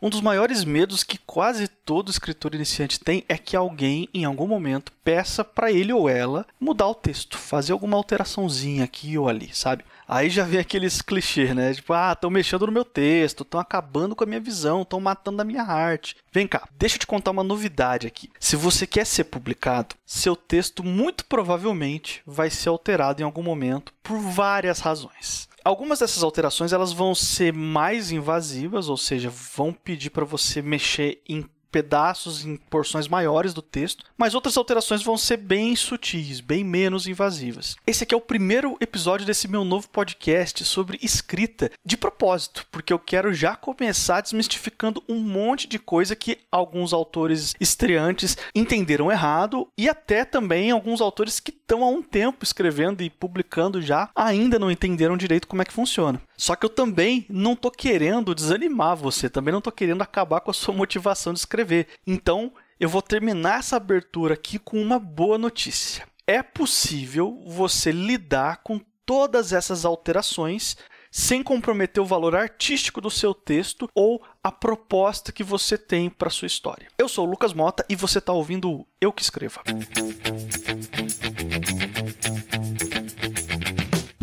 Um dos maiores medos que quase todo escritor iniciante tem é que alguém, em algum momento, peça para ele ou ela mudar o texto, fazer alguma alteraçãozinha aqui ou ali, sabe? Aí já vem aqueles clichês, né? Tipo, ah, estão mexendo no meu texto, estão acabando com a minha visão, estão matando a minha arte. Vem cá, deixa eu te contar uma novidade aqui. Se você quer ser publicado, seu texto muito provavelmente vai ser alterado em algum momento por várias razões. Algumas dessas alterações elas vão ser mais invasivas, ou seja, vão pedir para você mexer em pedaços em porções maiores do texto, mas outras alterações vão ser bem sutis, bem menos invasivas. Esse aqui é o primeiro episódio desse meu novo podcast sobre escrita de propósito, porque eu quero já começar desmistificando um monte de coisa que alguns autores estreantes entenderam errado e até também alguns autores que estão há um tempo escrevendo e publicando já ainda não entenderam direito como é que funciona. Só que eu também não estou querendo desanimar você, também não estou querendo acabar com a sua motivação de escrever. Então, eu vou terminar essa abertura aqui com uma boa notícia. É possível você lidar com todas essas alterações sem comprometer o valor artístico do seu texto ou a proposta que você tem para sua história. Eu sou o Lucas Mota e você está ouvindo Eu que Escreva.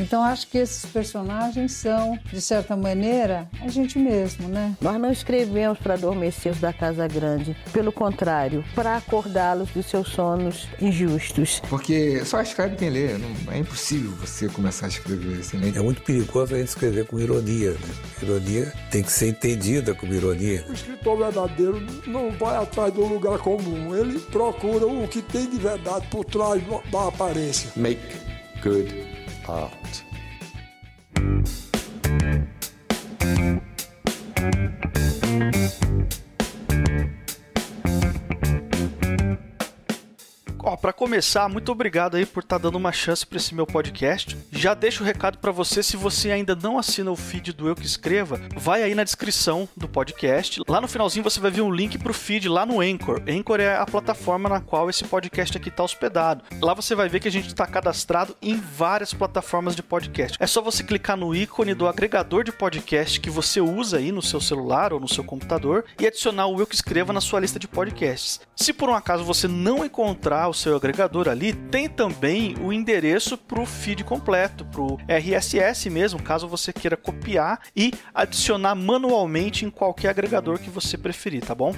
Então acho que esses personagens são, de certa maneira, a gente mesmo, né? Nós não escrevemos para adormecer os da Casa Grande. Pelo contrário, para acordá-los dos seus sonos injustos. Porque só escreve quem lê. Não, é impossível você começar a escrever assim. Né? É muito perigoso a gente escrever com ironia. Né? Ironia tem que ser entendida como ironia. O escritor verdadeiro não vai atrás do lugar comum. Ele procura o que tem de verdade por trás da aparência. Make good art. Começar, muito obrigado aí por estar tá dando uma chance para esse meu podcast. Já deixo o recado para você, se você ainda não assina o feed do Eu que Escreva, vai aí na descrição do podcast. Lá no finalzinho você vai ver um link pro feed lá no Anchor. Anchor é a plataforma na qual esse podcast aqui está hospedado. Lá você vai ver que a gente está cadastrado em várias plataformas de podcast. É só você clicar no ícone do agregador de podcast que você usa aí no seu celular ou no seu computador e adicionar o Eu que Escreva na sua lista de podcasts. Se por um acaso você não encontrar o seu agregador ali, tem também o endereço para o feed completo, para o RSS mesmo, caso você queira copiar e adicionar manualmente em qualquer agregador que você preferir, tá bom?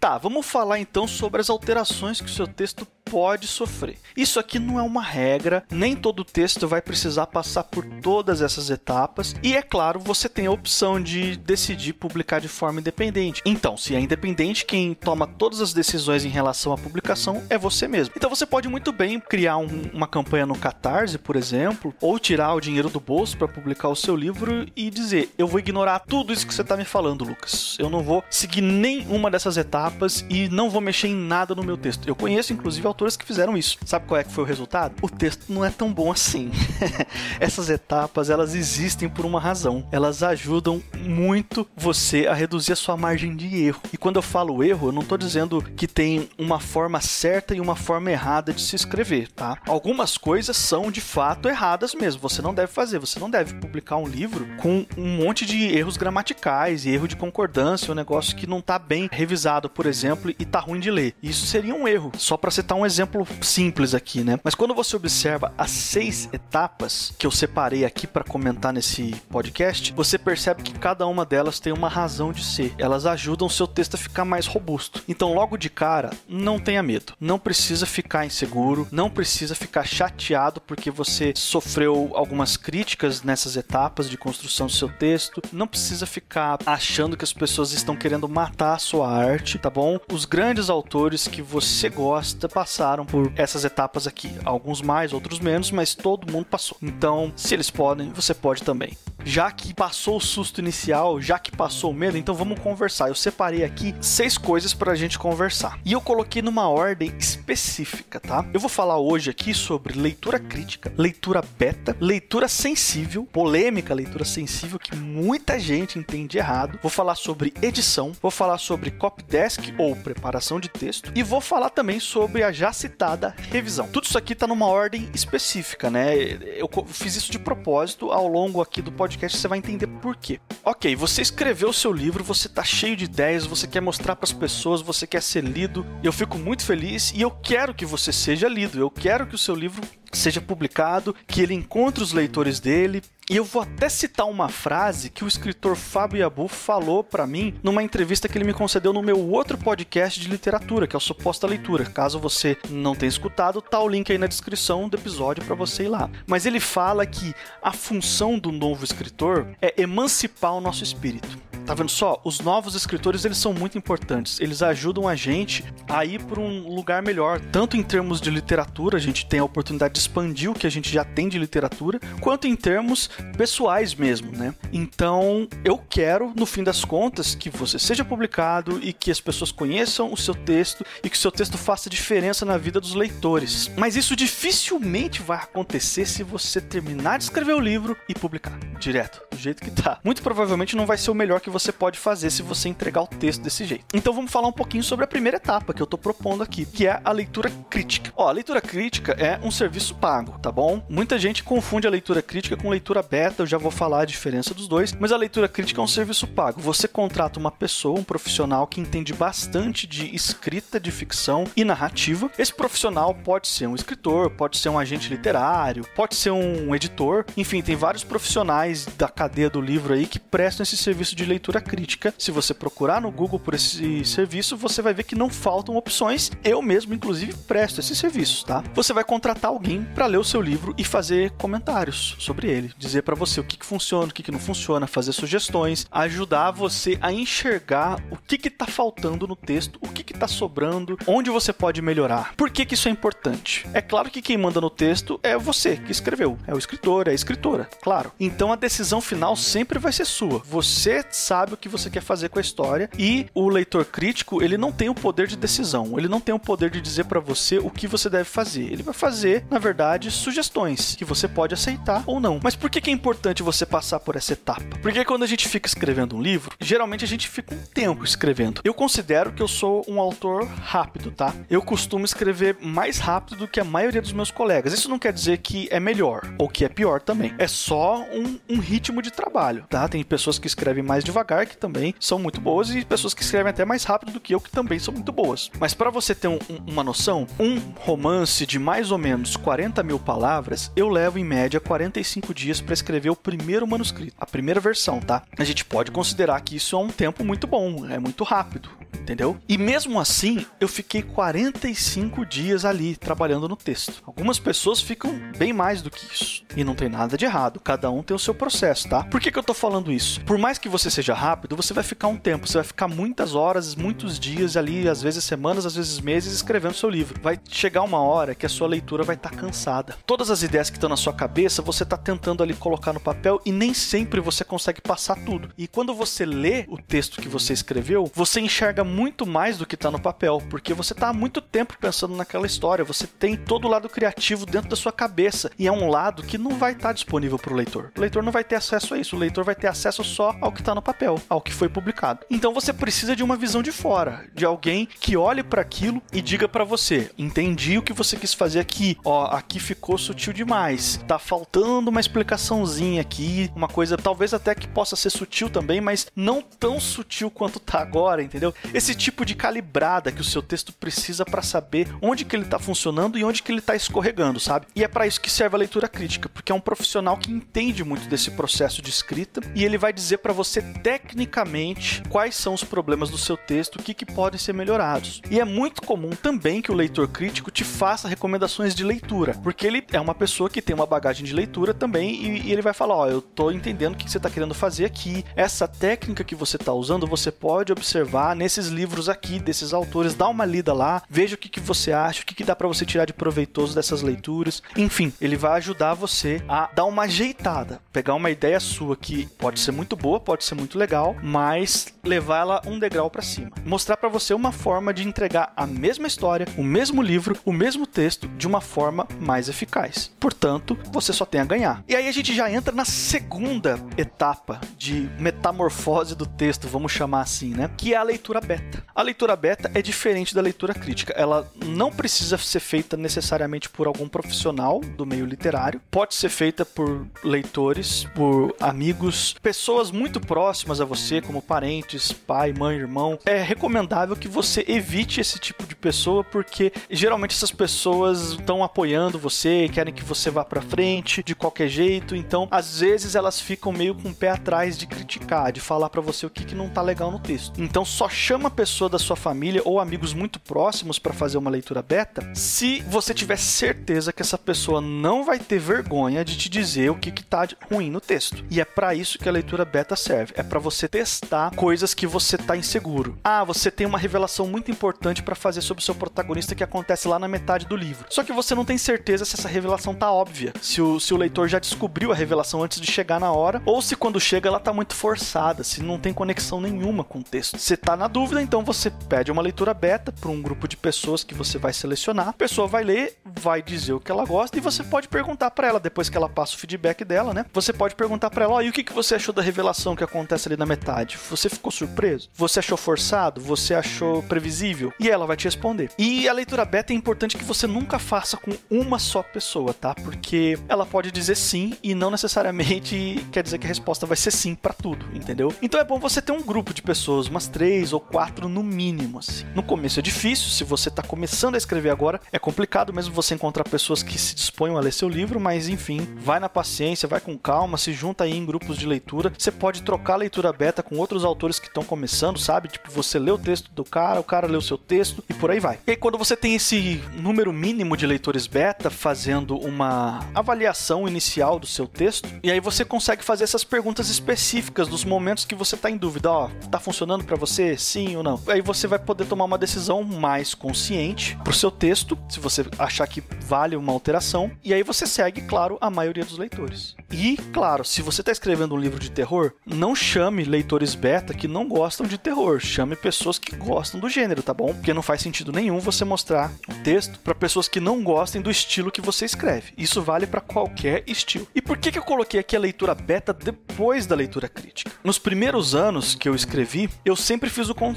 Tá, vamos falar então sobre as alterações que o seu texto pode sofrer. Isso aqui não é uma regra, nem todo texto vai precisar passar por todas essas etapas, e é claro, você tem a opção de decidir publicar de forma independente. Então, se é independente, quem toma todas as decisões em relação à publicação é você mesmo. Então você pode muito bem criar um, uma campanha no Catarse, por exemplo, ou tirar o dinheiro do bolso para publicar o seu livro e dizer: Eu vou ignorar tudo isso que você está me falando, Lucas. Eu não vou seguir nenhuma dessas etapas e não vou mexer em nada no meu texto. Eu conheço, inclusive, autores autores que fizeram isso. Sabe qual é que foi o resultado? O texto não é tão bom assim. Essas etapas, elas existem por uma razão. Elas ajudam muito você a reduzir a sua margem de erro. E quando eu falo erro, eu não estou dizendo que tem uma forma certa e uma forma errada de se escrever, tá? Algumas coisas são de fato erradas mesmo. Você não deve fazer. Você não deve publicar um livro com um monte de erros gramaticais e erro de concordância, um negócio que não está bem revisado, por exemplo, e está ruim de ler. Isso seria um erro. Só para citar um exemplo simples aqui, né? Mas quando você observa as seis etapas que eu separei aqui para comentar nesse podcast, você percebe que cada uma delas tem uma razão de ser. Elas ajudam o seu texto a ficar mais robusto. Então, logo de cara, não tenha medo. Não precisa ficar inseguro, não precisa ficar chateado porque você sofreu algumas críticas nessas etapas de construção do seu texto. Não precisa ficar achando que as pessoas estão querendo matar a sua arte, tá bom? Os grandes autores que você gosta passaram passaram por essas etapas aqui. Alguns mais, outros menos, mas todo mundo passou. Então, se eles podem, você pode também. Já que passou o susto inicial, já que passou o medo, então vamos conversar. Eu separei aqui seis coisas para a gente conversar. E eu coloquei numa ordem específica, tá? Eu vou falar hoje aqui sobre leitura crítica, leitura beta, leitura sensível, polêmica leitura sensível que muita gente entende errado. Vou falar sobre edição, vou falar sobre copydesk ou preparação de texto e vou falar também sobre a já citada revisão. Tudo isso aqui tá numa ordem específica, né? Eu fiz isso de propósito ao longo aqui do podcast, você vai entender por quê. Ok, você escreveu o seu livro, você tá cheio de ideias, você quer mostrar para as pessoas, você quer ser lido. Eu fico muito feliz e eu quero que você seja lido. Eu quero que o seu livro seja publicado, que ele encontre os leitores dele. E eu vou até citar uma frase que o escritor Fábio Yabu falou para mim numa entrevista que ele me concedeu no meu outro podcast de literatura, que é o Suposta Leitura. Caso você não tenha escutado, tá o link aí na descrição do episódio para você ir lá. Mas ele fala que a função do novo escritor é emancipar o nosso espírito. Tá vendo só? Os novos escritores eles são muito importantes. Eles ajudam a gente a ir para um lugar melhor, tanto em termos de literatura, a gente tem a oportunidade de expandir o que a gente já tem de literatura, quanto em termos pessoais mesmo, né? Então, eu quero, no fim das contas, que você seja publicado e que as pessoas conheçam o seu texto e que o seu texto faça diferença na vida dos leitores. Mas isso dificilmente vai acontecer se você terminar de escrever o livro e publicar direto, do jeito que tá. Muito provavelmente não vai ser o melhor que você pode fazer se você entregar o texto desse jeito. Então vamos falar um pouquinho sobre a primeira etapa que eu tô propondo aqui, que é a leitura crítica. Ó, a leitura crítica é um serviço pago, tá bom? Muita gente confunde a leitura crítica com leitura beta, eu já vou falar a diferença dos dois, mas a leitura crítica é um serviço pago. Você contrata uma pessoa, um profissional que entende bastante de escrita de ficção e narrativa. Esse profissional pode ser um escritor, pode ser um agente literário, pode ser um editor, enfim, tem vários profissionais da cadeia do livro aí que prestam esse serviço de leitura crítica. Se você procurar no Google por esse serviço, você vai ver que não faltam opções. Eu mesmo, inclusive, presto esses serviços, tá? Você vai contratar alguém para ler o seu livro e fazer comentários sobre ele, dizer para você o que, que funciona, o que, que não funciona, fazer sugestões, ajudar você a enxergar o que que tá faltando no texto, o que que tá sobrando, onde você pode melhorar. Por que que isso é importante? É claro que quem manda no texto é você que escreveu, é o escritor, é a escritora, claro. Então a decisão final sempre vai ser sua. Você sabe o que você quer fazer com a história e o leitor crítico, ele não tem o poder de decisão, ele não tem o poder de dizer para você o que você deve fazer. Ele vai fazer, na verdade, sugestões que você pode aceitar ou não. Mas por que que é importante você passar por essa etapa? Porque quando a gente fica escrevendo um livro, geralmente a gente fica um tempo escrevendo. Eu considero que eu sou um autor rápido, tá? Eu costumo escrever mais rápido do que a maioria dos meus colegas. Isso não quer dizer que é melhor ou que é pior também. É só um, um ritmo de trabalho, tá? Tem pessoas que escrevem mais devagar que também são muito boas e pessoas que escrevem até mais rápido do que eu que também são muito boas. Mas para você ter um- um- uma noção, um romance de mais ou menos 40 mil palavras, eu levo em média 45 dias para escrever o primeiro manuscrito, a primeira versão, tá? A gente pode considerar que isso é um tempo muito bom, é muito rápido, entendeu? E mesmo assim, eu fiquei 45 dias ali trabalhando no texto. Algumas pessoas ficam bem mais do que isso. E não tem nada de errado, cada um tem o seu processo, tá? Por que, que eu tô falando isso? Por mais que você seja rápido, você vai ficar um tempo, você vai ficar muitas horas, muitos dias ali, às vezes semanas, às vezes meses, escrevendo seu livro. Vai chegar uma hora que a sua leitura vai estar cansada. Todas as ideias que estão na sua cabeça, você tá tentando ali colocar no papel e nem sempre você consegue passar tudo. E quando você lê o texto que você escreveu, você enxerga muito mais do que tá no papel, porque você tá há muito tempo pensando naquela história, você tem todo o lado criativo dentro da sua cabeça e é um lado que não vai estar disponível para o leitor. O leitor não vai ter acesso a isso, o leitor vai ter acesso só ao que está no papel, ao que foi publicado. Então você precisa de uma visão de fora, de alguém que olhe para aquilo e diga para você: entendi o que você quis fazer aqui, ó, aqui ficou sutil demais, tá faltando uma explicaçãozinha aqui, uma coisa talvez até que possa ser sutil também, mas não tão sutil quanto tá agora, entendeu? Esse tipo de calibrada que o seu texto precisa para saber onde que ele tá funcionando e onde que ele tá escorregando, sabe? E é para isso que serve a leitura crítica, porque é um profissional que entende muito desse processo de escrita e ele vai dizer para você tecnicamente quais são os problemas do seu texto, o que, que podem ser melhorados. E é muito comum também que o leitor crítico te faça recomendações de leitura, porque ele é uma pessoa que tem uma bagagem de leitura também e, e ele vai falar: Ó, eu tô entendendo o que, que você tá querendo fazer aqui, essa técnica que você tá usando, você pode observar nesses livros aqui, desses autores, dá uma lida lá, veja o que, que você acha, o que, que dá para você tirar de proveitoso dessas leituras. Enfim, ele vai ajudar você a dar uma ajeitada, pegar uma ideia sua que pode ser muito boa, pode ser muito legal, mas levar ela um degrau para cima. Mostrar para você uma forma de entregar a mesma história, o mesmo livro, o mesmo texto de uma forma mais eficaz. Portanto, você só tem a ganhar. E aí a gente já entra na segunda etapa de metamorfose do texto, vamos chamar assim, né? Que é a leitura beta beta. A leitura beta é diferente da leitura crítica. Ela não precisa ser feita necessariamente por algum profissional do meio literário. Pode ser feita por leitores, por amigos, pessoas muito próximas a você, como parentes, pai, mãe, irmão. É recomendável que você evite esse tipo de pessoa porque geralmente essas pessoas estão apoiando você, querem que você vá para frente de qualquer jeito. Então, às vezes elas ficam meio com o pé atrás de criticar, de falar para você o que, que não tá legal no texto. Então, só chama a pessoa da sua família ou amigos muito próximos para fazer uma leitura beta se você tiver certeza que essa pessoa não vai ter vergonha de te dizer o que, que tá ruim no texto. E é para isso que a leitura beta serve. É para você testar coisas que você tá inseguro. Ah, você tem uma revelação muito importante para fazer sobre o seu protagonista que acontece lá na metade do livro. Só que você não tem certeza se essa revelação tá óbvia, se o, se o leitor já descobriu a revelação antes de chegar na hora, ou se quando chega ela tá muito forçada, se não tem conexão nenhuma com o texto. Você tá na dúvida, então você pede uma leitura beta para um grupo de pessoas que você vai selecionar. A pessoa vai ler, vai dizer o que ela gosta e você pode perguntar para ela depois que ela passa o feedback dela, né? Você pode perguntar para ela, oh, e o que, que você achou da revelação que acontece ali na metade? Você ficou surpreso? Você achou forçado? Você achou previsível? E ela vai te responder. E a leitura beta é importante que você nunca faça com uma só pessoa, tá? Porque ela pode dizer sim e não necessariamente quer dizer que a resposta vai ser sim para tudo, entendeu? Então é bom você ter um grupo de pessoas, umas três ou quatro no mínimo, assim. No começo é difícil, se você tá começando a escrever agora, é complicado mesmo você encontrar pessoas que se disponham a ler seu livro, mas enfim, vai na paciência, vai com calma, se junta aí em grupos de leitura. Você pode trocar a leitura beta com outros autores que estão começando, sabe? Tipo, você lê o texto do cara, o cara lê o seu texto e por aí vai. E aí, quando você tem esse número mínimo de leitores beta fazendo uma avaliação inicial do seu texto, e aí você consegue fazer essas perguntas específicas dos momentos que você tá em dúvida, ó, tá funcionando para você? Sim ou não? Aí você vai poder tomar uma decisão mais consciente pro seu texto, se você achar que vale uma alteração, e aí você segue, claro, a maioria dos leitores. E, claro, se você está escrevendo um livro de terror, não chame leitores beta que não gostam de terror, chame pessoas que gostam do gênero, tá bom? Porque não faz sentido nenhum você mostrar um texto para pessoas que não gostem do estilo que você escreve. Isso vale para qualquer estilo. E por que, que eu coloquei aqui a leitura beta depois da leitura crítica? Nos primeiros anos que eu escrevi, eu sempre fiz o contrário.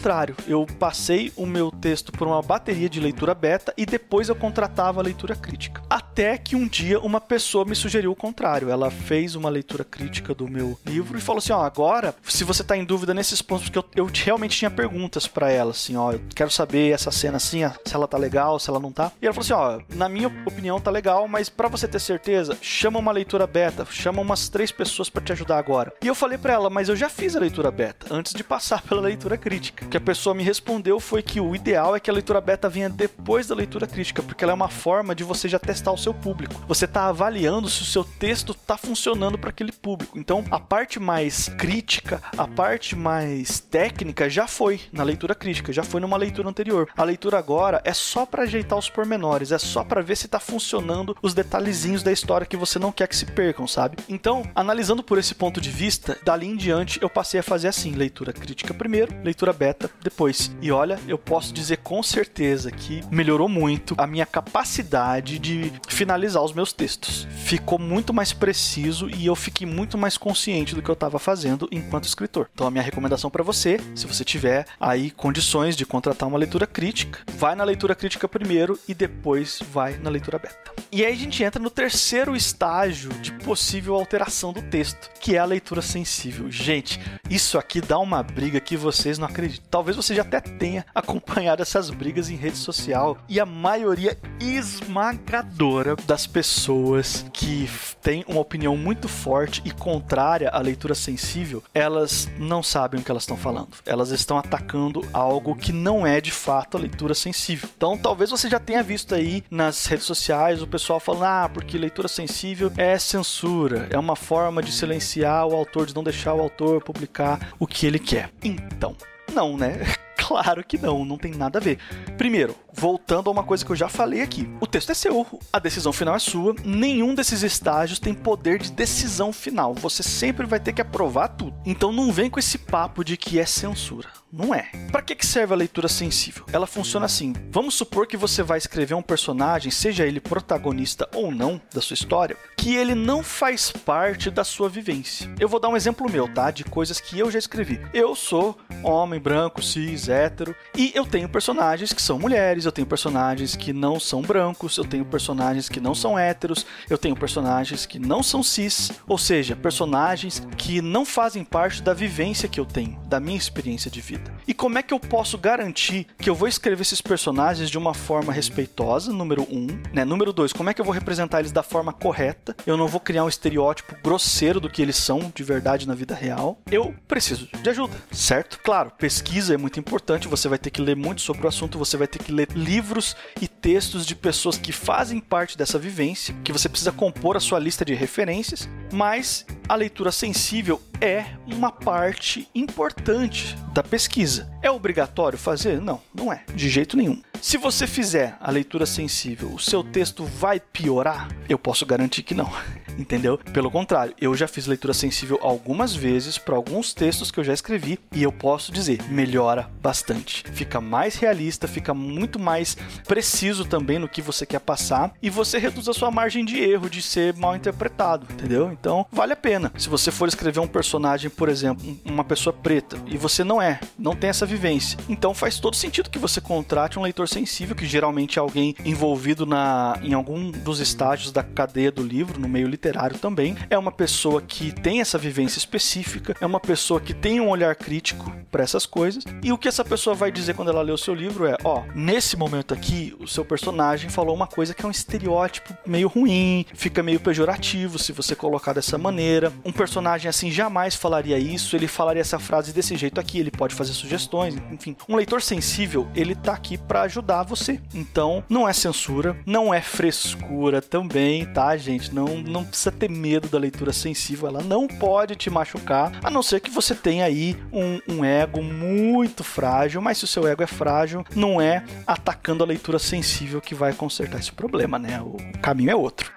Eu passei o meu texto por uma bateria de leitura beta e depois eu contratava a leitura crítica. Até que um dia uma pessoa me sugeriu o contrário. Ela fez uma leitura crítica do meu livro e falou assim: ó, agora, se você tá em dúvida nesses pontos, porque eu, eu realmente tinha perguntas para ela, assim, ó, eu quero saber essa cena assim, se ela tá legal, se ela não tá. E ela falou assim: ó, na minha opinião tá legal, mas para você ter certeza, chama uma leitura beta, chama umas três pessoas para te ajudar agora. E eu falei para ela, mas eu já fiz a leitura beta antes de passar pela leitura crítica. O que a pessoa me respondeu foi que o ideal é que a leitura beta venha depois da leitura crítica, porque ela é uma forma de você já testar o seu público. Você tá avaliando se o seu texto tá funcionando para aquele público. Então, a parte mais crítica, a parte mais técnica já foi na leitura crítica, já foi numa leitura anterior. A leitura agora é só para ajeitar os pormenores, é só para ver se tá funcionando os detalhezinhos da história que você não quer que se percam, sabe? Então, analisando por esse ponto de vista, dali em diante eu passei a fazer assim: leitura crítica primeiro, leitura beta depois. E olha, eu posso dizer com certeza que melhorou muito a minha capacidade de finalizar os meus textos. Ficou muito mais preciso e eu fiquei muito mais consciente do que eu estava fazendo enquanto escritor. Então a minha recomendação para você, se você tiver aí condições de contratar uma leitura crítica, vai na leitura crítica primeiro e depois vai na leitura beta. E aí a gente entra no terceiro estágio de possível alteração do texto, que é a leitura sensível. Gente, isso aqui dá uma briga que vocês não acreditam. Talvez você já até tenha acompanhado essas brigas em rede social e a maioria esmagadora das pessoas que têm uma opinião muito forte e contrária à leitura sensível, elas não sabem o que elas estão falando. Elas estão atacando algo que não é de fato a leitura sensível. Então, talvez você já tenha visto aí nas redes sociais o pessoal falando: ah, porque leitura sensível é censura, é uma forma de silenciar o autor, de não deixar o autor publicar o que ele quer. Então, não, né? Claro que não, não tem nada a ver. Primeiro, voltando a uma coisa que eu já falei aqui: o texto é seu, a decisão final é sua, nenhum desses estágios tem poder de decisão final. Você sempre vai ter que aprovar tudo. Então não vem com esse papo de que é censura. não é. Para que serve a leitura sensível? Ela funciona assim. Vamos supor que você vai escrever um personagem, seja ele protagonista ou não da sua história, que ele não faz parte da sua vivência. Eu vou dar um exemplo meu, tá? De coisas que eu já escrevi. Eu sou homem, branco, cis, hétero, e eu tenho personagens que são mulheres, eu tenho personagens que não são brancos, eu tenho personagens que não são héteros, eu tenho personagens que não são cis, ou seja, personagens que não fazem parte da vivência que eu tenho, da minha experiência de vida. E como é que eu posso garantir que eu vou escrever esses personagens de uma forma respeitosa, número um, né? Número dois, como é que eu vou representar eles da forma correta? Eu não vou criar um estereótipo grosseiro do que eles são de verdade na vida real. Eu preciso de ajuda, certo? Claro, pesquisa é muito importante, você vai ter que ler muito sobre o assunto, você vai ter que ler livros e textos de pessoas que fazem parte dessa vivência, que você precisa compor a sua lista de referências, mas a leitura sensível é uma parte importante da pesquisa. É obrigatório fazer? Não, não é, de jeito nenhum. Se você fizer a leitura sensível, o seu texto vai piorar? Eu posso garantir que não. Entendeu? Pelo contrário, eu já fiz leitura sensível algumas vezes para alguns textos que eu já escrevi e eu posso dizer, melhora bastante. Fica mais realista, fica muito mais preciso também no que você quer passar e você reduz a sua margem de erro de ser mal interpretado, entendeu? Então, vale a pena. Se você for escrever um personagem, por exemplo, uma pessoa preta e você não é, não tem essa vivência, então faz todo sentido que você contrate um leitor sensível, que geralmente é alguém envolvido na, em algum dos estágios da cadeia do livro, no meio literário também. É uma pessoa que tem essa vivência específica, é uma pessoa que tem um olhar crítico para essas coisas. E o que essa pessoa vai dizer quando ela lê o seu livro é: ó, nesse momento aqui, o seu personagem falou uma coisa que é um estereótipo meio ruim, fica meio pejorativo se você colocar dessa maneira. Um personagem assim jamais falaria isso, ele falaria essa frase desse jeito aqui, ele pode fazer sugestões, enfim. Um leitor sensível, ele tá aqui para ajudar você. Então, não é censura, não é frescura também, tá, gente? Não, não precisa ter medo da leitura sensível, ela não pode te machucar, a não ser que você tenha aí um, um ego muito frágil, mas se o seu ego é frágil, não é atacando a leitura sensível que vai consertar esse problema, né? O caminho é outro.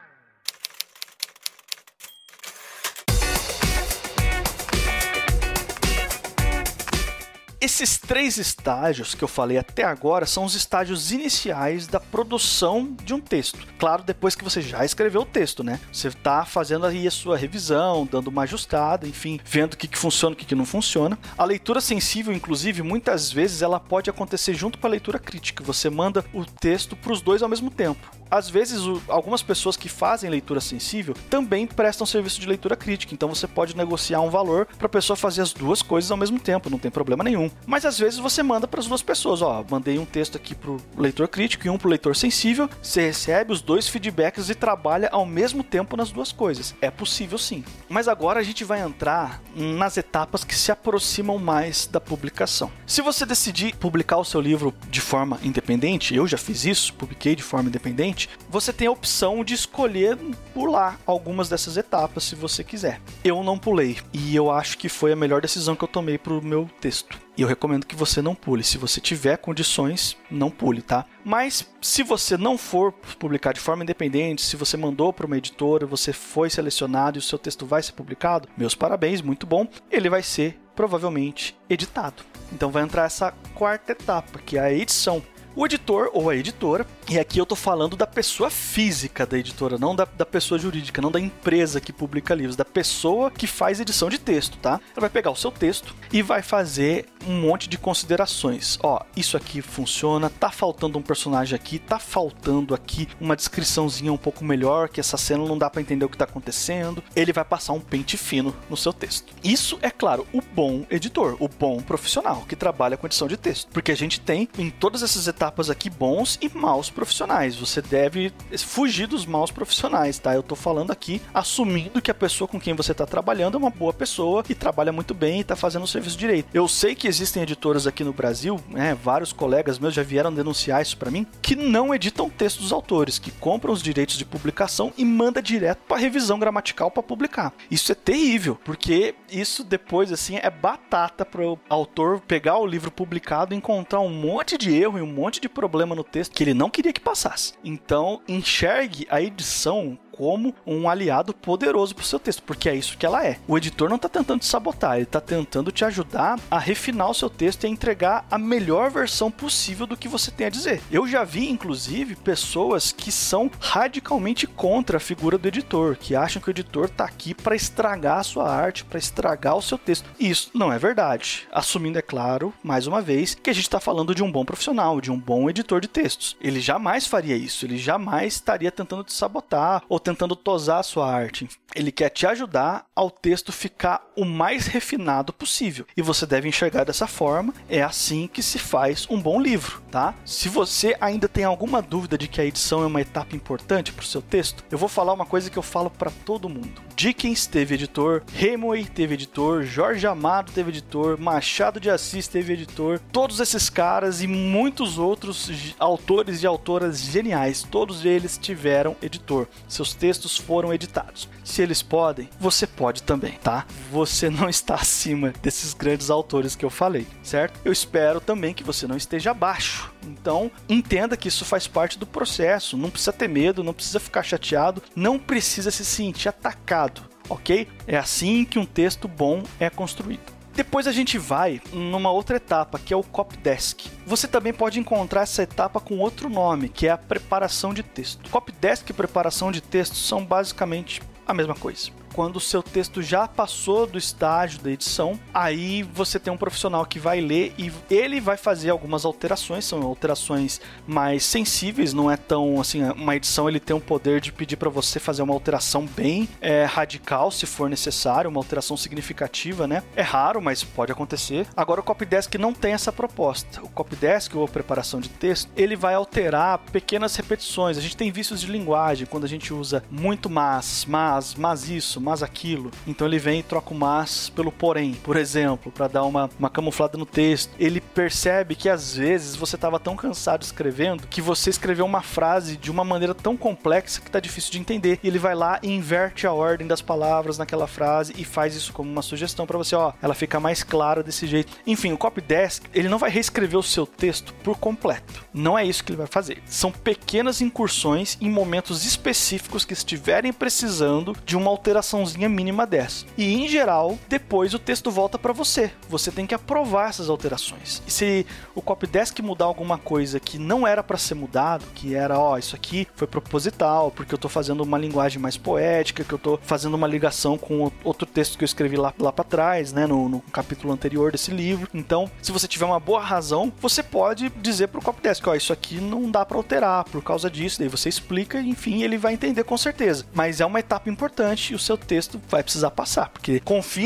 Esses três estágios que eu falei até agora são os estágios iniciais da produção de um texto. Claro, depois que você já escreveu o texto, né? Você está fazendo aí a sua revisão, dando uma ajustada, enfim, vendo o que, que funciona, o que, que não funciona. A leitura sensível, inclusive, muitas vezes ela pode acontecer junto com a leitura crítica. Você manda o texto para os dois ao mesmo tempo. Às vezes, o, algumas pessoas que fazem leitura sensível também prestam serviço de leitura crítica. Então você pode negociar um valor para a pessoa fazer as duas coisas ao mesmo tempo, não tem problema nenhum. Mas às vezes você manda para as duas pessoas, ó, mandei um texto aqui pro leitor crítico e um pro leitor sensível, você recebe os dois feedbacks e trabalha ao mesmo tempo nas duas coisas. É possível sim. Mas agora a gente vai entrar nas etapas que se aproximam mais da publicação. Se você decidir publicar o seu livro de forma independente, eu já fiz isso, publiquei de forma independente, você tem a opção de escolher pular algumas dessas etapas se você quiser. Eu não pulei e eu acho que foi a melhor decisão que eu tomei pro meu texto. E eu recomendo que você não pule. Se você tiver condições, não pule, tá? Mas se você não for publicar de forma independente, se você mandou para uma editora, você foi selecionado e o seu texto vai ser publicado, meus parabéns, muito bom. Ele vai ser provavelmente editado. Então vai entrar essa quarta etapa, que é a edição. O editor ou a editora, e aqui eu tô falando da pessoa física da editora, não da, da pessoa jurídica, não da empresa que publica livros, da pessoa que faz edição de texto, tá? Ela vai pegar o seu texto e vai fazer um monte de considerações. Ó, isso aqui funciona, tá faltando um personagem aqui, tá faltando aqui uma descriçãozinha um pouco melhor, que essa cena não dá para entender o que tá acontecendo. Ele vai passar um pente fino no seu texto. Isso é claro, o bom editor, o bom profissional que trabalha com edição de texto, porque a gente tem em todas essas etapas aqui bons e maus profissionais. Você deve fugir dos maus profissionais, tá? Eu tô falando aqui assumindo que a pessoa com quem você tá trabalhando é uma boa pessoa e trabalha muito bem e tá fazendo o serviço direito. Eu sei que existem editoras aqui no Brasil, né, vários colegas meus já vieram denunciar isso para mim, que não editam textos dos autores, que compram os direitos de publicação e manda direto para revisão gramatical para publicar. Isso é terrível, porque isso depois assim é batata para o autor pegar o livro publicado, encontrar um monte de erro e um monte de problema no texto que ele não queria que passasse. Então, enxergue a edição como um aliado poderoso para o seu texto, porque é isso que ela é. O editor não está tentando te sabotar, ele está tentando te ajudar a refinar o seu texto e a entregar a melhor versão possível do que você tem a dizer. Eu já vi, inclusive, pessoas que são radicalmente contra a figura do editor, que acham que o editor está aqui para estragar a sua arte, para estragar o seu texto. Isso não é verdade. Assumindo, é claro, mais uma vez, que a gente está falando de um bom profissional, de um bom editor de textos. Ele jamais faria isso, ele jamais estaria tentando te sabotar ou tentando tosar a sua arte. Ele quer te ajudar ao texto ficar o mais refinado possível. E você deve enxergar dessa forma. É assim que se faz um bom livro, tá? Se você ainda tem alguma dúvida de que a edição é uma etapa importante para o seu texto, eu vou falar uma coisa que eu falo para todo mundo. Dickens teve editor, Hemingway teve editor, Jorge Amado teve editor, Machado de Assis teve editor. Todos esses caras e muitos outros autores e autoras geniais, todos eles tiveram editor. Seus textos foram editados. Se eles podem, você pode também, tá? Você não está acima desses grandes autores que eu falei, certo? Eu espero também que você não esteja abaixo. Então, entenda que isso faz parte do processo. Não precisa ter medo, não precisa ficar chateado, não precisa se sentir atacado, ok? É assim que um texto bom é construído. Depois a gente vai numa outra etapa, que é o copy desk. Você também pode encontrar essa etapa com outro nome, que é a preparação de texto. Copy desk e preparação de texto são basicamente a mesma coisa quando o seu texto já passou do estágio da edição, aí você tem um profissional que vai ler e ele vai fazer algumas alterações, são alterações mais sensíveis, não é tão assim, uma edição ele tem o poder de pedir para você fazer uma alteração bem é, radical, se for necessário, uma alteração significativa, né? É raro, mas pode acontecer. Agora o Copydesk não tem essa proposta. O Copydesk ou preparação de texto, ele vai alterar pequenas repetições. A gente tem vícios de linguagem quando a gente usa muito mas, mas, mas isso, mas aquilo. Então ele vem e troca o mas pelo porém, por exemplo, para dar uma, uma camuflada no texto. Ele percebe que às vezes você estava tão cansado escrevendo que você escreveu uma frase de uma maneira tão complexa que tá difícil de entender. E ele vai lá e inverte a ordem das palavras naquela frase e faz isso como uma sugestão para você, ó, ela fica mais clara desse jeito. Enfim, o Copydesk, ele não vai reescrever o seu texto por completo. Não é isso que ele vai fazer. São pequenas incursões em momentos específicos que estiverem precisando de uma alteração alteraçãozinha mínima dessa. E em geral, depois o texto volta para você. Você tem que aprovar essas alterações. E se o copydesk mudar alguma coisa que não era para ser mudado, que era, ó, isso aqui foi proposital, porque eu tô fazendo uma linguagem mais poética, que eu tô fazendo uma ligação com outro texto que eu escrevi lá, lá para trás, né, no, no, capítulo anterior desse livro. Então, se você tiver uma boa razão, você pode dizer pro copydesk, ó, isso aqui não dá para alterar por causa disso. Daí você explica, enfim, ele vai entender com certeza. Mas é uma etapa importante e o seu texto vai precisar passar, porque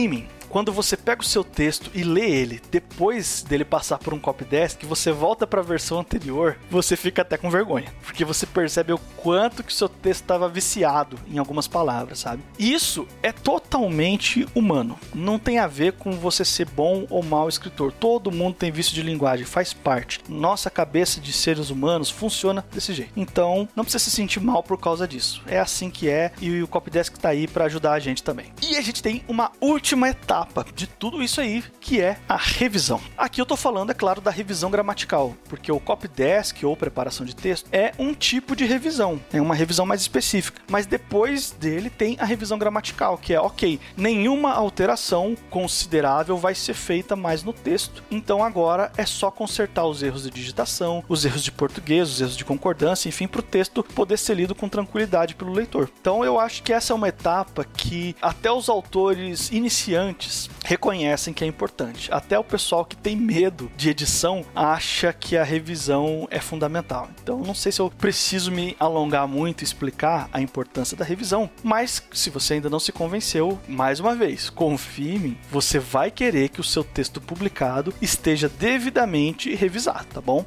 mim, quando você pega o seu texto e lê ele, depois dele passar por um copydesk, você volta para a versão anterior, você fica até com vergonha, porque você percebe o quanto que o seu texto estava viciado em algumas palavras, sabe? Isso é totalmente humano. Não tem a ver com você ser bom ou mau escritor. Todo mundo tem vício de linguagem, faz parte. Nossa cabeça de seres humanos funciona desse jeito. Então, não precisa se sentir mal por causa disso. É assim que é e o copydesk está aí para ajudar a gente também. E a gente tem uma última etapa de tudo isso aí, que é a revisão. Aqui eu tô falando, é claro, da revisão gramatical, porque o copydesk ou preparação de texto é um tipo de revisão, é uma revisão mais específica. Mas depois dele tem a revisão gramatical, que é ok, nenhuma alteração considerável vai ser feita mais no texto, então agora é só consertar os erros de digitação, os erros de português, os erros de concordância, enfim, para o texto poder ser lido com tranquilidade pelo leitor. Então eu acho que essa é uma etapa que até os autores iniciantes reconhecem que é importante. Até o pessoal que tem medo de edição acha que a revisão é fundamental. Então, não sei se eu preciso me alongar muito e explicar a importância da revisão, mas se você ainda não se convenceu, mais uma vez, mim, você vai querer que o seu texto publicado esteja devidamente revisado, tá bom?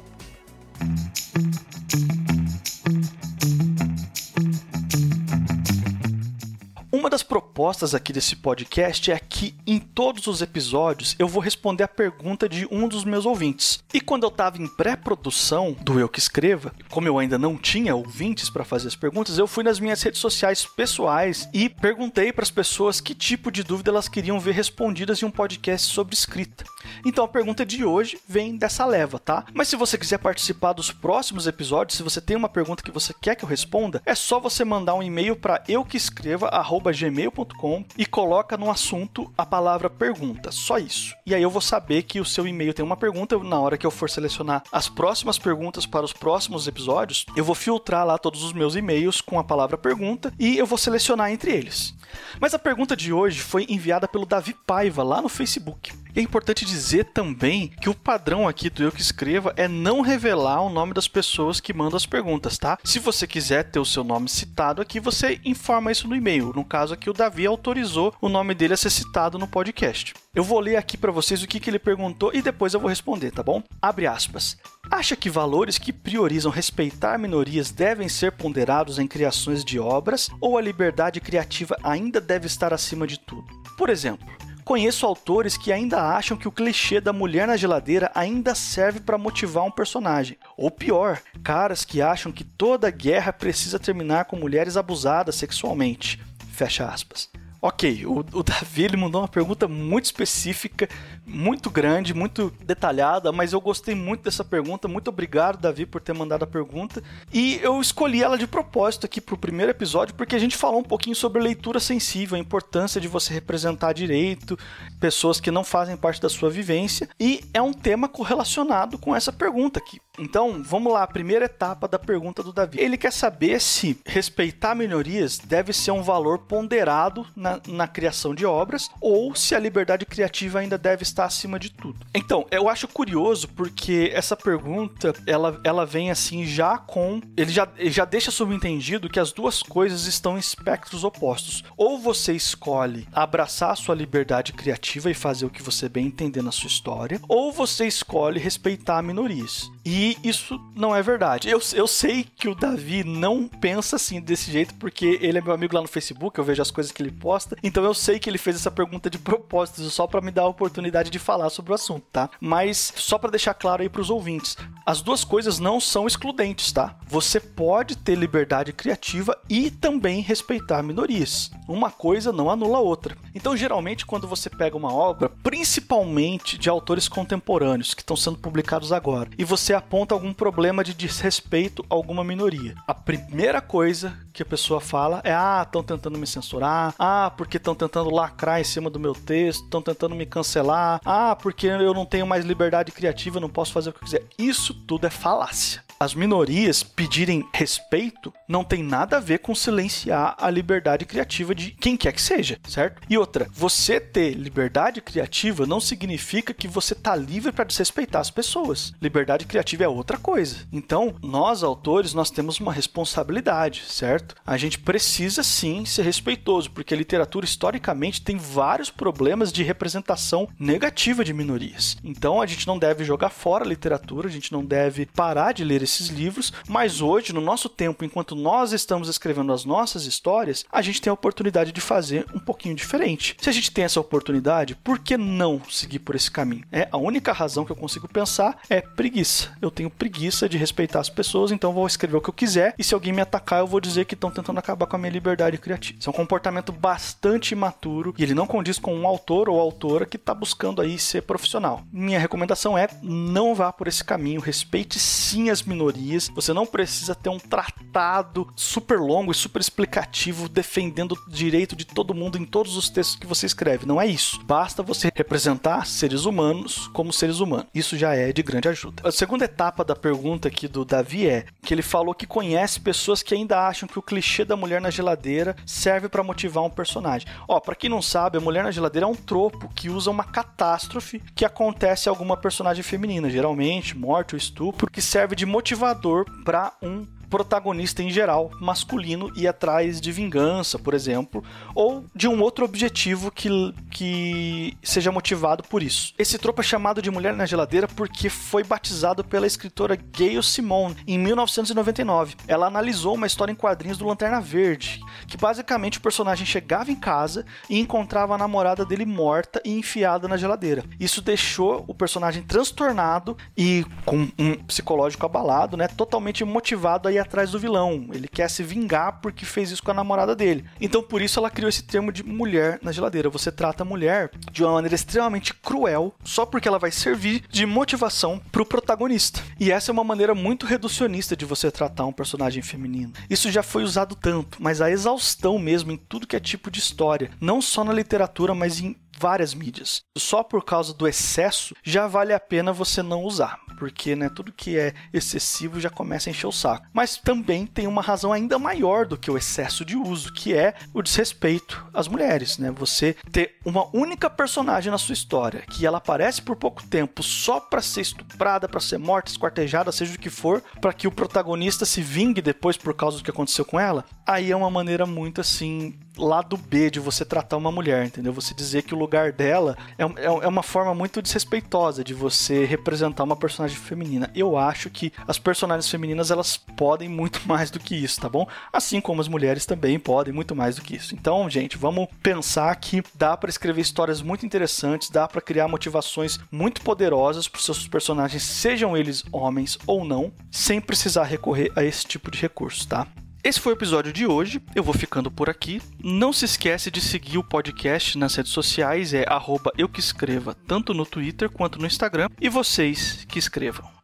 Uma das propostas aqui desse podcast é que em todos os episódios eu vou responder a pergunta de um dos meus ouvintes. E quando eu estava em pré-produção do Eu Que Escreva, como eu ainda não tinha ouvintes para fazer as perguntas, eu fui nas minhas redes sociais pessoais e perguntei para as pessoas que tipo de dúvida elas queriam ver respondidas em um podcast sobre escrita. Então a pergunta de hoje vem dessa leva, tá? Mas se você quiser participar dos próximos episódios, se você tem uma pergunta que você quer que eu responda, é só você mandar um e-mail para euqueescreva@gmail.com e coloca no assunto a palavra pergunta, só isso. E aí eu vou saber que o seu e-mail tem uma pergunta, na hora que eu for selecionar as próximas perguntas para os próximos episódios, eu vou filtrar lá todos os meus e-mails com a palavra pergunta e eu vou selecionar entre eles. Mas a pergunta de hoje foi enviada pelo Davi Paiva lá no Facebook. É importante dizer também que o padrão aqui do Eu Que Escreva é não revelar o nome das pessoas que mandam as perguntas, tá? Se você quiser ter o seu nome citado aqui, você informa isso no e-mail. No caso aqui, o Davi autorizou o nome dele a ser citado no podcast. Eu vou ler aqui para vocês o que, que ele perguntou e depois eu vou responder, tá bom? Abre aspas. Acha que valores que priorizam respeitar minorias devem ser ponderados em criações de obras ou a liberdade criativa ainda deve estar acima de tudo? Por exemplo, conheço autores que ainda acham que o clichê da mulher na geladeira ainda serve para motivar um personagem. Ou pior, caras que acham que toda guerra precisa terminar com mulheres abusadas sexualmente. Fecha aspas. Ok, o, o Davi ele mandou uma pergunta muito específica, muito grande, muito detalhada, mas eu gostei muito dessa pergunta. Muito obrigado, Davi, por ter mandado a pergunta. E eu escolhi ela de propósito aqui para o primeiro episódio, porque a gente falou um pouquinho sobre leitura sensível, a importância de você representar direito, pessoas que não fazem parte da sua vivência, e é um tema correlacionado com essa pergunta aqui. Então, vamos lá, a primeira etapa da pergunta do Davi. Ele quer saber se respeitar minorias deve ser um valor ponderado na, na, criação de obras ou se a liberdade criativa ainda deve estar acima de tudo. Então, eu acho curioso porque essa pergunta, ela, ela vem assim já com... Ele já, ele já deixa subentendido que as duas coisas estão em espectros opostos. Ou você escolhe abraçar a sua liberdade criativa e fazer o que você bem entender na sua história, ou você escolhe respeitar minorias. E isso não é verdade. Eu, eu sei que o Davi não pensa assim desse jeito, porque ele é meu amigo lá no Facebook, eu vejo as coisas que ele posta. Então eu sei que ele fez essa pergunta de propósito só para me dar a oportunidade de falar sobre o assunto, tá? Mas só para deixar claro aí para os ouvintes, as duas coisas não são excludentes, tá? Você pode ter liberdade criativa e também respeitar minorias. Uma coisa não anula a outra. Então, geralmente, quando você pega uma obra, principalmente de autores contemporâneos que estão sendo publicados agora, e você aponta algum problema de desrespeito a alguma minoria. A primeira coisa que a pessoa fala é: ah, estão tentando me censurar, ah, porque estão tentando lacrar em cima do meu texto, estão tentando me cancelar, ah, porque eu não tenho mais liberdade criativa, não posso fazer o que eu quiser. Isso tudo é falácia as minorias pedirem respeito não tem nada a ver com silenciar a liberdade criativa de quem quer que seja, certo? E outra, você ter liberdade criativa não significa que você tá livre para desrespeitar as pessoas. Liberdade criativa é outra coisa. Então, nós autores, nós temos uma responsabilidade, certo? A gente precisa sim ser respeitoso, porque a literatura historicamente tem vários problemas de representação negativa de minorias. Então, a gente não deve jogar fora a literatura, a gente não deve parar de ler esses livros, mas hoje, no nosso tempo, enquanto nós estamos escrevendo as nossas histórias, a gente tem a oportunidade de fazer um pouquinho diferente. Se a gente tem essa oportunidade, por que não seguir por esse caminho? É a única razão que eu consigo pensar é preguiça. Eu tenho preguiça de respeitar as pessoas, então vou escrever o que eu quiser e se alguém me atacar, eu vou dizer que estão tentando acabar com a minha liberdade criativa. Isso é um comportamento bastante imaturo e ele não condiz com um autor ou autora que está buscando aí ser profissional. Minha recomendação é não vá por esse caminho, respeite sim as minorias minorias. Você não precisa ter um tratado super longo e super explicativo defendendo o direito de todo mundo em todos os textos que você escreve. Não é isso. Basta você representar seres humanos como seres humanos. Isso já é de grande ajuda. A segunda etapa da pergunta aqui do Davi é que ele falou que conhece pessoas que ainda acham que o clichê da mulher na geladeira serve para motivar um personagem. Ó, para quem não sabe, a mulher na geladeira é um tropo que usa uma catástrofe que acontece a alguma personagem feminina, geralmente morte ou estupro, que serve de motivação motivador para um protagonista em geral, masculino, ir atrás de vingança, por exemplo, ou de um outro objetivo que, que seja motivado por isso. Esse tropo é chamado de Mulher na Geladeira porque foi batizado pela escritora Gayle Simone em 1999. Ela analisou uma história em quadrinhos do Lanterna Verde, que basicamente o personagem chegava em casa e encontrava a namorada dele morta e enfiada na geladeira. Isso deixou o personagem transtornado e com um psicológico abalado, né, totalmente motivado a ir atrás do vilão. Ele quer se vingar porque fez isso com a namorada dele. Então por isso ela criou esse termo de mulher na geladeira. Você trata a mulher de uma maneira extremamente cruel, só porque ela vai servir de motivação para o protagonista. E essa é uma maneira muito reducionista de você tratar um personagem feminino. Isso já foi usado tanto, mas a exaustão mesmo em tudo que é tipo de história, não só na literatura, mas em várias mídias. Só por causa do excesso já vale a pena você não usar, porque né, tudo que é excessivo já começa a encher o saco. Mas também tem uma razão ainda maior do que o excesso de uso, que é o desrespeito às mulheres, né? Você ter uma única personagem na sua história que ela aparece por pouco tempo só para ser estuprada, para ser morta, esquartejada, seja o que for, para que o protagonista se vingue depois por causa do que aconteceu com ela, aí é uma maneira muito assim lado B de você tratar uma mulher, entendeu? Você dizer que o lugar dela é, é, é, uma forma muito desrespeitosa de você representar uma personagem feminina. Eu acho que as personagens femininas elas podem muito mais do que isso, tá bom? Assim como as mulheres também podem muito mais do que isso. Então, gente, vamos pensar que dá para escrever histórias muito interessantes, dá para criar motivações muito poderosas para seus personagens, sejam eles homens ou não, sem precisar recorrer a esse tipo de recurso, tá? Esse foi o episódio de hoje. Eu vou ficando por aqui. Não se esquece de seguir o podcast nas redes sociais, é arroba eu que escreva, tanto no Twitter quanto no Instagram. E vocês que escrevam.